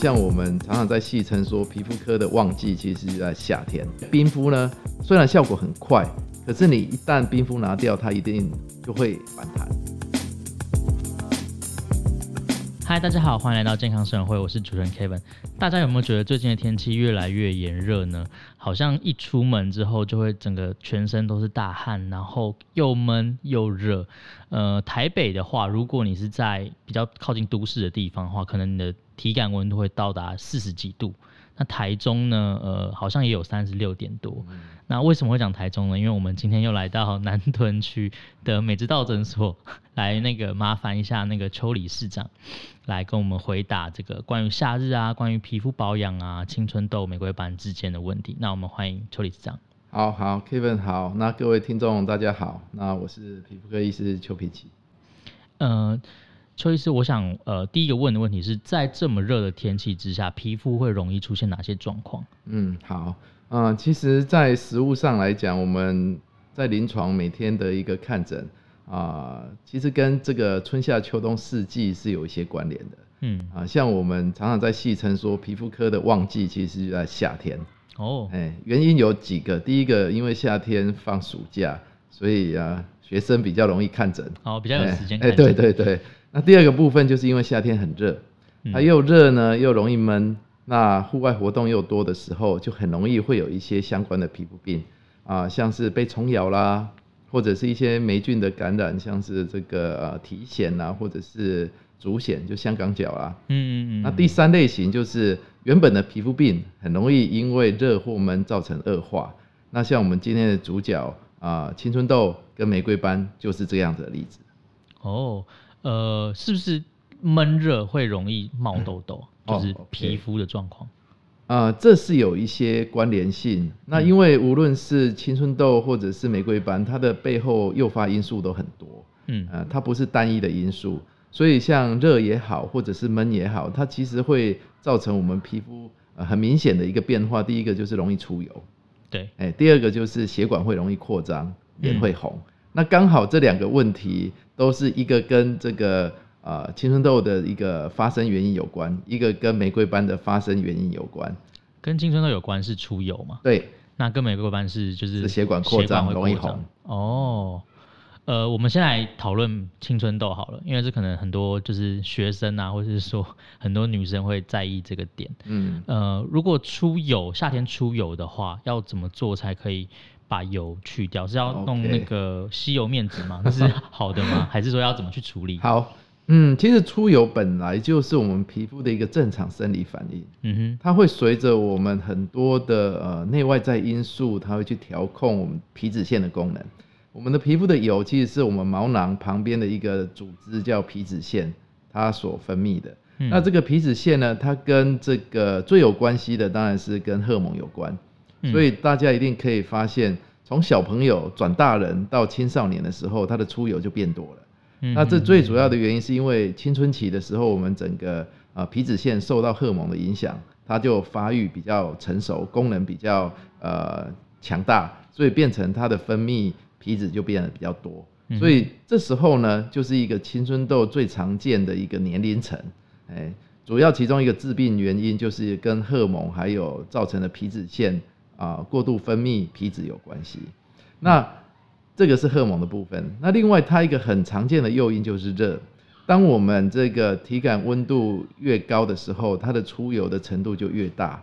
像我们常常在戏称说，皮肤科的旺季其实是在夏天。冰敷呢，虽然效果很快，可是你一旦冰敷拿掉，它一定就会反弹。嗨，大家好，欢迎来到健康生活会，我是主持人 Kevin。大家有没有觉得最近的天气越来越炎热呢？好像一出门之后就会整个全身都是大汗，然后又闷又热。呃，台北的话，如果你是在比较靠近都市的地方的话，可能你的体感温度会到达四十几度。那台中呢？呃，好像也有三十六点多。嗯、那为什么会讲台中呢？因为我们今天又来到南屯区的美知道诊所，来那个麻烦一下那个邱理事长，来跟我们回答这个关于夏日啊、关于皮肤保养啊、青春痘、玫瑰斑之间的问题。那我们欢迎邱理事长。好好，Kevin 好。那各位听众大家好。那我是皮肤科医师邱丕起。呃。邱医师，我想，呃，第一个问的问题是在这么热的天气之下，皮肤会容易出现哪些状况？嗯，好，嗯、呃，其实，在食物上来讲，我们在临床每天的一个看诊啊、呃，其实跟这个春夏秋冬四季是有一些关联的。嗯，啊，像我们常常在戏称说，皮肤科的旺季其实就在夏天。哦，哎，原因有几个，第一个，因为夏天放暑假，所以啊，学生比较容易看诊。哦，比较有时间看诊。哎，对对对。那第二个部分就是因为夏天很热，它又热呢，又容易闷，那户外活动又多的时候，就很容易会有一些相关的皮肤病啊，像是被虫咬啦，或者是一些霉菌的感染，像是这个呃体癣啊，或者是足癣，就香港脚啊。嗯嗯嗯。那第三类型就是原本的皮肤病很容易因为热或闷造成恶化，那像我们今天的主角啊，青春痘跟玫瑰斑就是这样子的例子。哦。呃，是不是闷热会容易冒痘痘？嗯、就是皮肤的状况。啊、呃，这是有一些关联性。那因为无论是青春痘或者是玫瑰斑，它的背后诱发因素都很多。嗯，呃，它不是单一的因素。所以像热也好，或者是闷也好，它其实会造成我们皮肤呃很明显的一个变化。第一个就是容易出油。对。哎，第二个就是血管会容易扩张，脸会红。嗯、那刚好这两个问题。都是一个跟这个呃青春痘的一个发生原因有关，一个跟玫瑰斑的发生原因有关。跟青春痘有关是出油吗？对，那跟玫瑰斑是就是是血管扩张容易红。哦，呃，我们先来讨论青春痘好了，因为这可能很多就是学生啊，或者是说很多女生会在意这个点。嗯，呃，如果出油，夏天出油的话，要怎么做才可以？把油去掉是要弄那个吸油面纸吗？那是好的吗？还是说要怎么去处理？好，嗯，其实出油本来就是我们皮肤的一个正常生理反应。嗯哼，它会随着我们很多的呃内外在因素，它会去调控我们皮脂腺的功能。我们的皮肤的油其实是我们毛囊旁边的一个组织叫皮脂腺，它所分泌的。嗯、那这个皮脂腺呢，它跟这个最有关系的当然是跟荷尔蒙有关。所以大家一定可以发现，从小朋友转大人到青少年的时候，他的出游就变多了。那这最主要的原因是因为青春期的时候，我们整个呃皮脂腺受到荷尔蒙的影响，它就发育比较成熟，功能比较呃强大，所以变成它的分泌皮脂就变得比较多。所以这时候呢，就是一个青春痘最常见的一个年龄层。哎，主要其中一个致病原因就是跟荷尔蒙还有造成的皮脂腺。啊，过度分泌皮脂有关系，那这个是荷尔蒙的部分。那另外，它一个很常见的诱因就是热。当我们这个体感温度越高的时候，它的出油的程度就越大。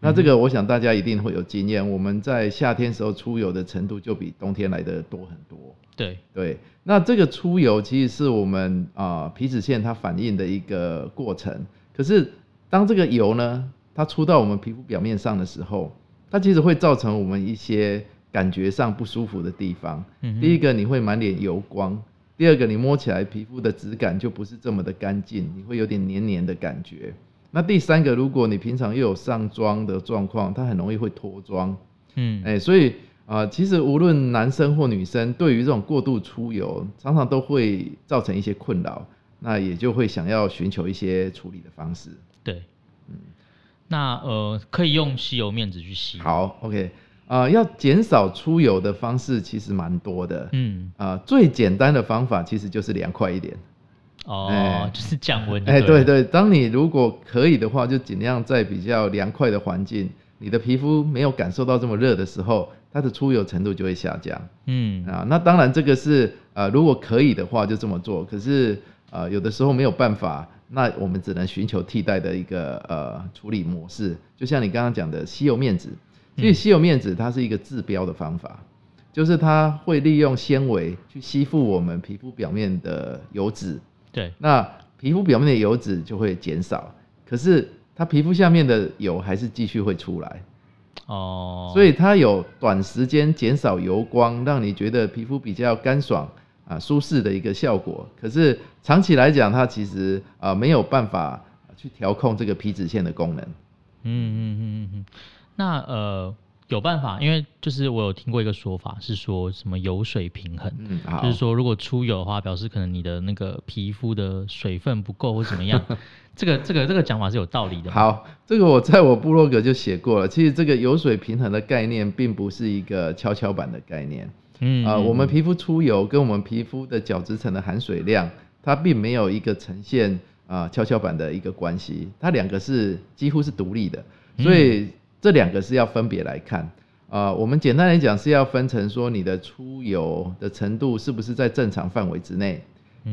那这个我想大家一定会有经验，我们在夏天时候出油的程度就比冬天来的多很多。对对，那这个出油其实是我们啊皮脂腺它反应的一个过程。可是当这个油呢，它出到我们皮肤表面上的时候，它其实会造成我们一些感觉上不舒服的地方。第一个，你会满脸油光；第二个，你摸起来皮肤的质感就不是这么的干净，你会有点黏黏的感觉。那第三个，如果你平常又有上妆的状况，它很容易会脱妆。嗯，哎，所以啊，其实无论男生或女生，对于这种过度出油，常常都会造成一些困扰，那也就会想要寻求一些处理的方式。对，嗯。那呃，可以用吸油面纸去吸。好，OK，呃，要减少出油的方式其实蛮多的。嗯，啊、呃，最简单的方法其实就是凉快一点。哦，欸、就是降温。哎、欸，对对，当你如果可以的话，就尽量在比较凉快的环境，你的皮肤没有感受到这么热的时候，它的出油程度就会下降。嗯啊，那当然这个是呃，如果可以的话就这么做。可是呃，有的时候没有办法，那我们只能寻求替代的一个呃处理模式。就像你刚刚讲的吸油面纸，其实吸油面纸它是一个治标的方法，就是它会利用纤维去吸附我们皮肤表面的油脂。对，那皮肤表面的油脂就会减少，可是它皮肤下面的油还是继续会出来，哦，所以它有短时间减少油光，让你觉得皮肤比较干爽啊舒适的一个效果。可是长期来讲，它其实啊没有办法去调控这个皮脂腺的功能。嗯嗯嗯嗯嗯，那呃。有办法，因为就是我有听过一个说法，是说什么油水平衡，嗯，就是说如果出油的话，表示可能你的那个皮肤的水分不够或怎么样，这个这个这个讲法是有道理的。好，这个我在我部落格就写过了。其实这个油水平衡的概念，并不是一个跷跷板的概念。嗯啊、呃，我们皮肤出油跟我们皮肤的角质层的含水量，它并没有一个呈现啊跷跷板的一个关系，它两个是几乎是独立的，所以。嗯这两个是要分别来看，啊、呃，我们简单来讲是要分成说你的出油的程度是不是在正常范围之内，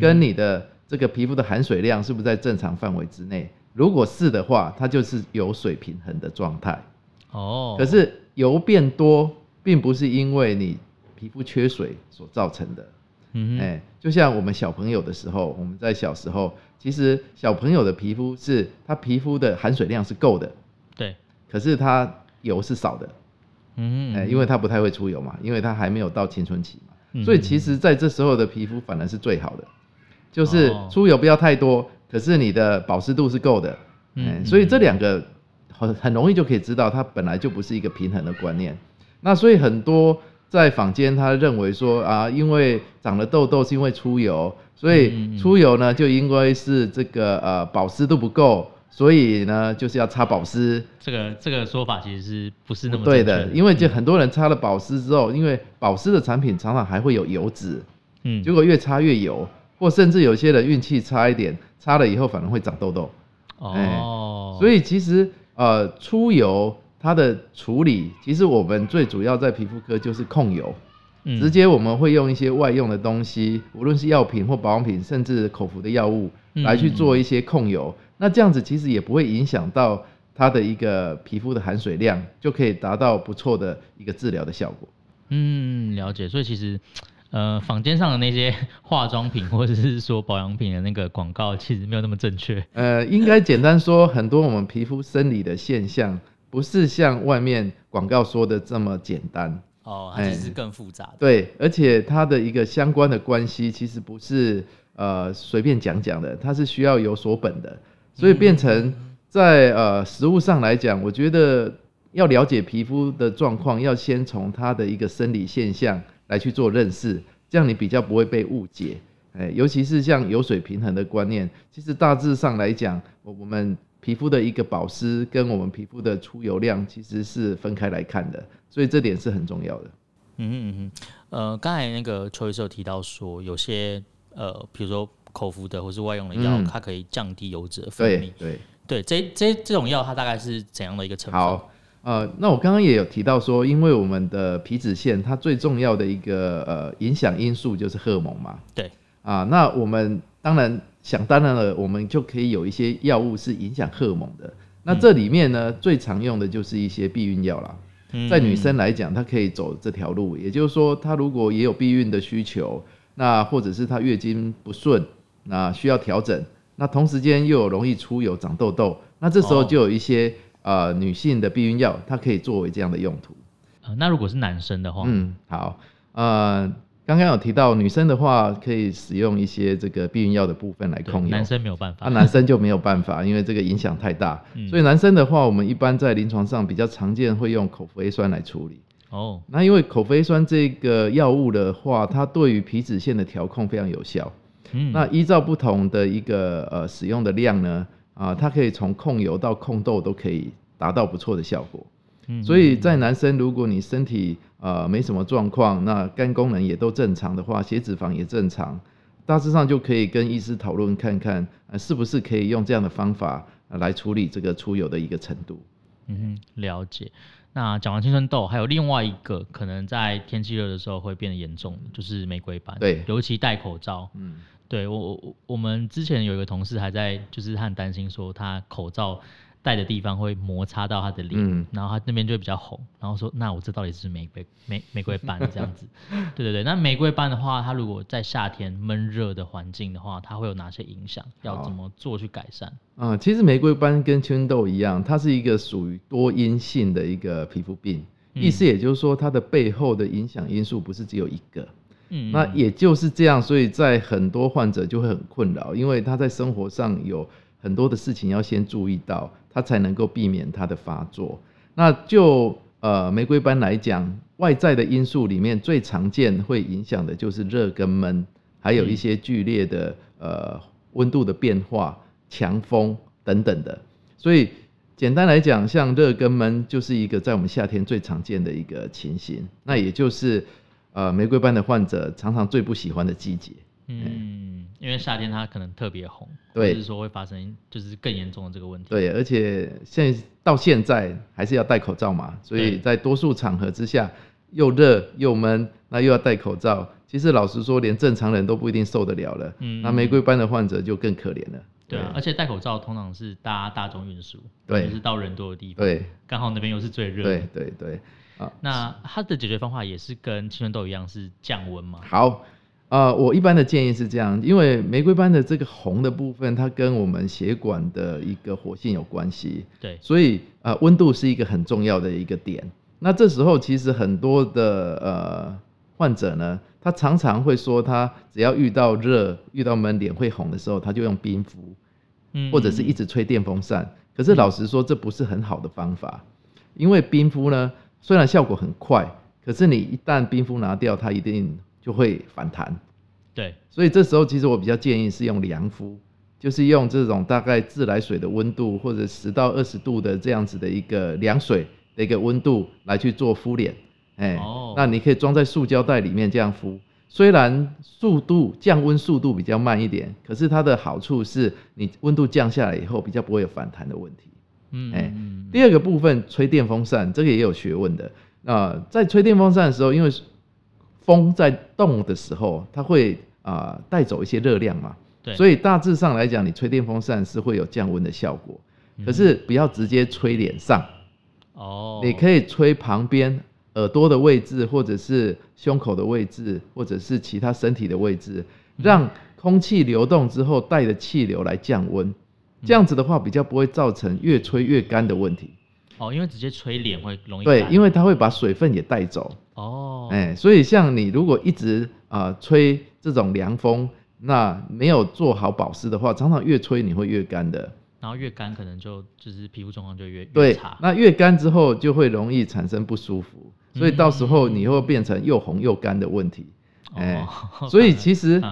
跟你的这个皮肤的含水量是不是在正常范围之内。如果是的话，它就是油水平衡的状态。哦，可是油变多，并不是因为你皮肤缺水所造成的。嗯，哎，就像我们小朋友的时候，我们在小时候，其实小朋友的皮肤是他皮肤的含水量是够的。对。可是它油是少的，嗯，哎，因为他不太会出油嘛，因为他还没有到青春期嘛，所以其实在这时候的皮肤反而是最好的，就是出油不要太多，可是你的保湿度是够的，嗯，所以这两个很很容易就可以知道，它本来就不是一个平衡的观念。那所以很多在坊间他认为说啊，因为长了痘痘是因为出油，所以出油呢就应该是这个呃保湿度不够。所以呢，就是要擦保湿。这个这个说法其实是不是那么对的？因为就很多人擦了保湿之后，因为保湿的产品常常还会有油脂，嗯，结果越擦越油，或甚至有些人运气差一点，擦了以后反而会长痘痘。哦，所以其实呃出油它的处理，其实我们最主要在皮肤科就是控油，直接我们会用一些外用的东西，无论是药品或保养品，甚至口服的药物来去做一些控油。那这样子其实也不会影响到它的一个皮肤的含水量，就可以达到不错的一个治疗的效果。嗯，了解。所以其实，呃，坊间上的那些化妆品或者是说保养品的那个广告，其实没有那么正确。呃，应该简单说，很多我们皮肤生理的现象，不是像外面广告说的这么简单。哦，它其实更复杂的。对，而且它的一个相关的关系，其实不是呃随便讲讲的，它是需要有所本的。所以变成在呃实物上来讲，我觉得要了解皮肤的状况，要先从它的一个生理现象来去做认识，这样你比较不会被误解。哎，尤其是像油水平衡的观念，其实大致上来讲，我我们皮肤的一个保湿跟我们皮肤的出油量其实是分开来看的，所以这点是很重要的。嗯嗯嗯，呃，刚才那个邱医师有提到说，有些呃，比如说。口服的或是外用的药，嗯、它可以降低油脂的分泌。对对对，这这这种药它大概是怎样的一个成分？好，呃，那我刚刚也有提到说，因为我们的皮脂腺它最重要的一个呃影响因素就是荷尔蒙嘛。对啊，那我们当然想当然了，我们就可以有一些药物是影响荷尔蒙的。那这里面呢，嗯、最常用的就是一些避孕药啦。在女生来讲，她可以走这条路，也就是说，她如果也有避孕的需求，那或者是她月经不顺。那需要调整，那同时间又有容易出油、长痘痘，那这时候就有一些、哦、呃女性的避孕药，它可以作为这样的用途。呃、那如果是男生的话，嗯，好，呃，刚刚有提到女生的话，可以使用一些这个避孕药的部分来控油，男生没有办法，那、啊、男生就没有办法，因为这个影响太大，嗯、所以男生的话，我们一般在临床上比较常见会用口服 A 酸来处理。哦，那因为口服 A 酸这个药物的话，它对于皮脂腺的调控非常有效。嗯，那依照不同的一个呃使用的量呢，啊，它可以从控油到控痘都可以达到不错的效果。嗯，所以在男生如果你身体呃没什么状况，那肝功能也都正常的话，血脂肪也正常，大致上就可以跟医师讨论看看，呃，是不是可以用这样的方法来处理这个出油的一个程度。嗯哼，了解。那讲完青春痘，还有另外一个可能在天气热的时候会变得严重，就是玫瑰斑。对，尤其戴口罩。嗯，对我我我们之前有一个同事还在，就是他很担心说他口罩。戴的地方会摩擦到他的脸，嗯、然后他那边就会比较红，然后说：“那我这到底是玫瑰玫玫瑰斑这样子？” 对对对，那玫瑰斑的话，它如果在夏天闷热的环境的话，它会有哪些影响？要怎么做去改善？啊、呃，其实玫瑰斑跟青春痘一样，它是一个属于多因性的一个皮肤病，嗯、意思也就是说，它的背后的影响因素不是只有一个。嗯，那也就是这样，所以在很多患者就会很困扰，因为他在生活上有很多的事情要先注意到。它才能够避免它的发作。那就呃玫瑰斑来讲，外在的因素里面最常见会影响的就是热跟闷，还有一些剧烈的呃温度的变化、强风等等的。所以简单来讲，像热跟闷就是一个在我们夏天最常见的一个情形。那也就是呃玫瑰斑的患者常常最不喜欢的季节。嗯，因为夏天它可能特别红，对，就是说会发生就是更严重的这个问题。对，而且现在到现在还是要戴口罩嘛，所以在多数场合之下又热又闷，那又要戴口罩。其实老实说，连正常人都不一定受得了了。嗯，那玫瑰斑的患者就更可怜了。对啊，而且戴口罩通常是搭大众运输，对，就是到人多的地方，对，刚好那边又是最热。对对对，啊，那它的解决方法也是跟青春痘一样，是降温吗？好。啊、呃，我一般的建议是这样，因为玫瑰斑的这个红的部分，它跟我们血管的一个活性有关系，对，所以呃温度是一个很重要的一个点。那这时候其实很多的呃患者呢，他常常会说，他只要遇到热、遇到闷脸会红的时候，他就用冰敷，嗯，或者是一直吹电风扇。可是老实说，这不是很好的方法，因为冰敷呢，虽然效果很快，可是你一旦冰敷拿掉，它一定。就会反弹，对，所以这时候其实我比较建议是用凉敷，就是用这种大概自来水的温度或者十到二十度的这样子的一个凉水的一个温度来去做敷脸，哎，哦，那你可以装在塑胶袋里面这样敷，虽然速度降温速度比较慢一点，可是它的好处是你温度降下来以后比较不会有反弹的问题，嗯，哎，第二个部分吹电风扇这个也有学问的，那在吹电风扇的时候，因为风在动的时候，它会啊带走一些热量嘛，对，所以大致上来讲，你吹电风扇是会有降温的效果，嗯、可是不要直接吹脸上，哦，你可以吹旁边耳朵的位置，或者是胸口的位置，或者是其他身体的位置，让空气流动之后带着气流来降温，嗯、这样子的话比较不会造成越吹越干的问题。哦，因为直接吹脸会容易对，因为它会把水分也带走。哦，哎、欸，所以像你如果一直啊、呃、吹这种凉风，那没有做好保湿的话，常常越吹你会越干的。然后越干可能就就是皮肤状况就越对越差。那越干之后就会容易产生不舒服，所以到时候你会变成又红又干的问题。哎、嗯，欸、所以其实。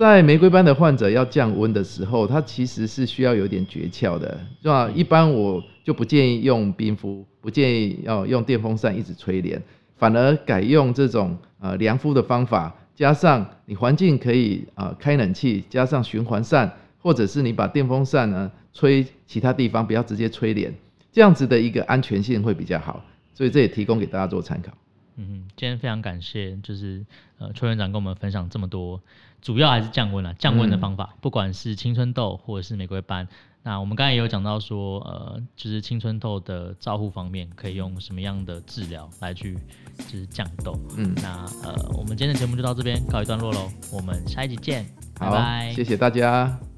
在玫瑰斑的患者要降温的时候，它其实是需要有点诀窍的，是吧？一般我就不建议用冰敷，不建议要用电风扇一直吹脸，反而改用这种呃凉敷的方法，加上你环境可以啊、呃、开冷气，加上循环扇，或者是你把电风扇呢吹其他地方，不要直接吹脸，这样子的一个安全性会比较好。所以这也提供给大家做参考。嗯，今天非常感谢，就是呃邱院长跟我们分享这么多，主要还是降温啊，降温的方法，嗯、不管是青春痘或者是玫瑰斑。那我们刚才也有讲到说，呃，就是青春痘的照护方面，可以用什么样的治疗来去就是降痘。嗯，那呃，我们今天的节目就到这边告一段落喽，我们下一集见，拜拜，谢谢大家。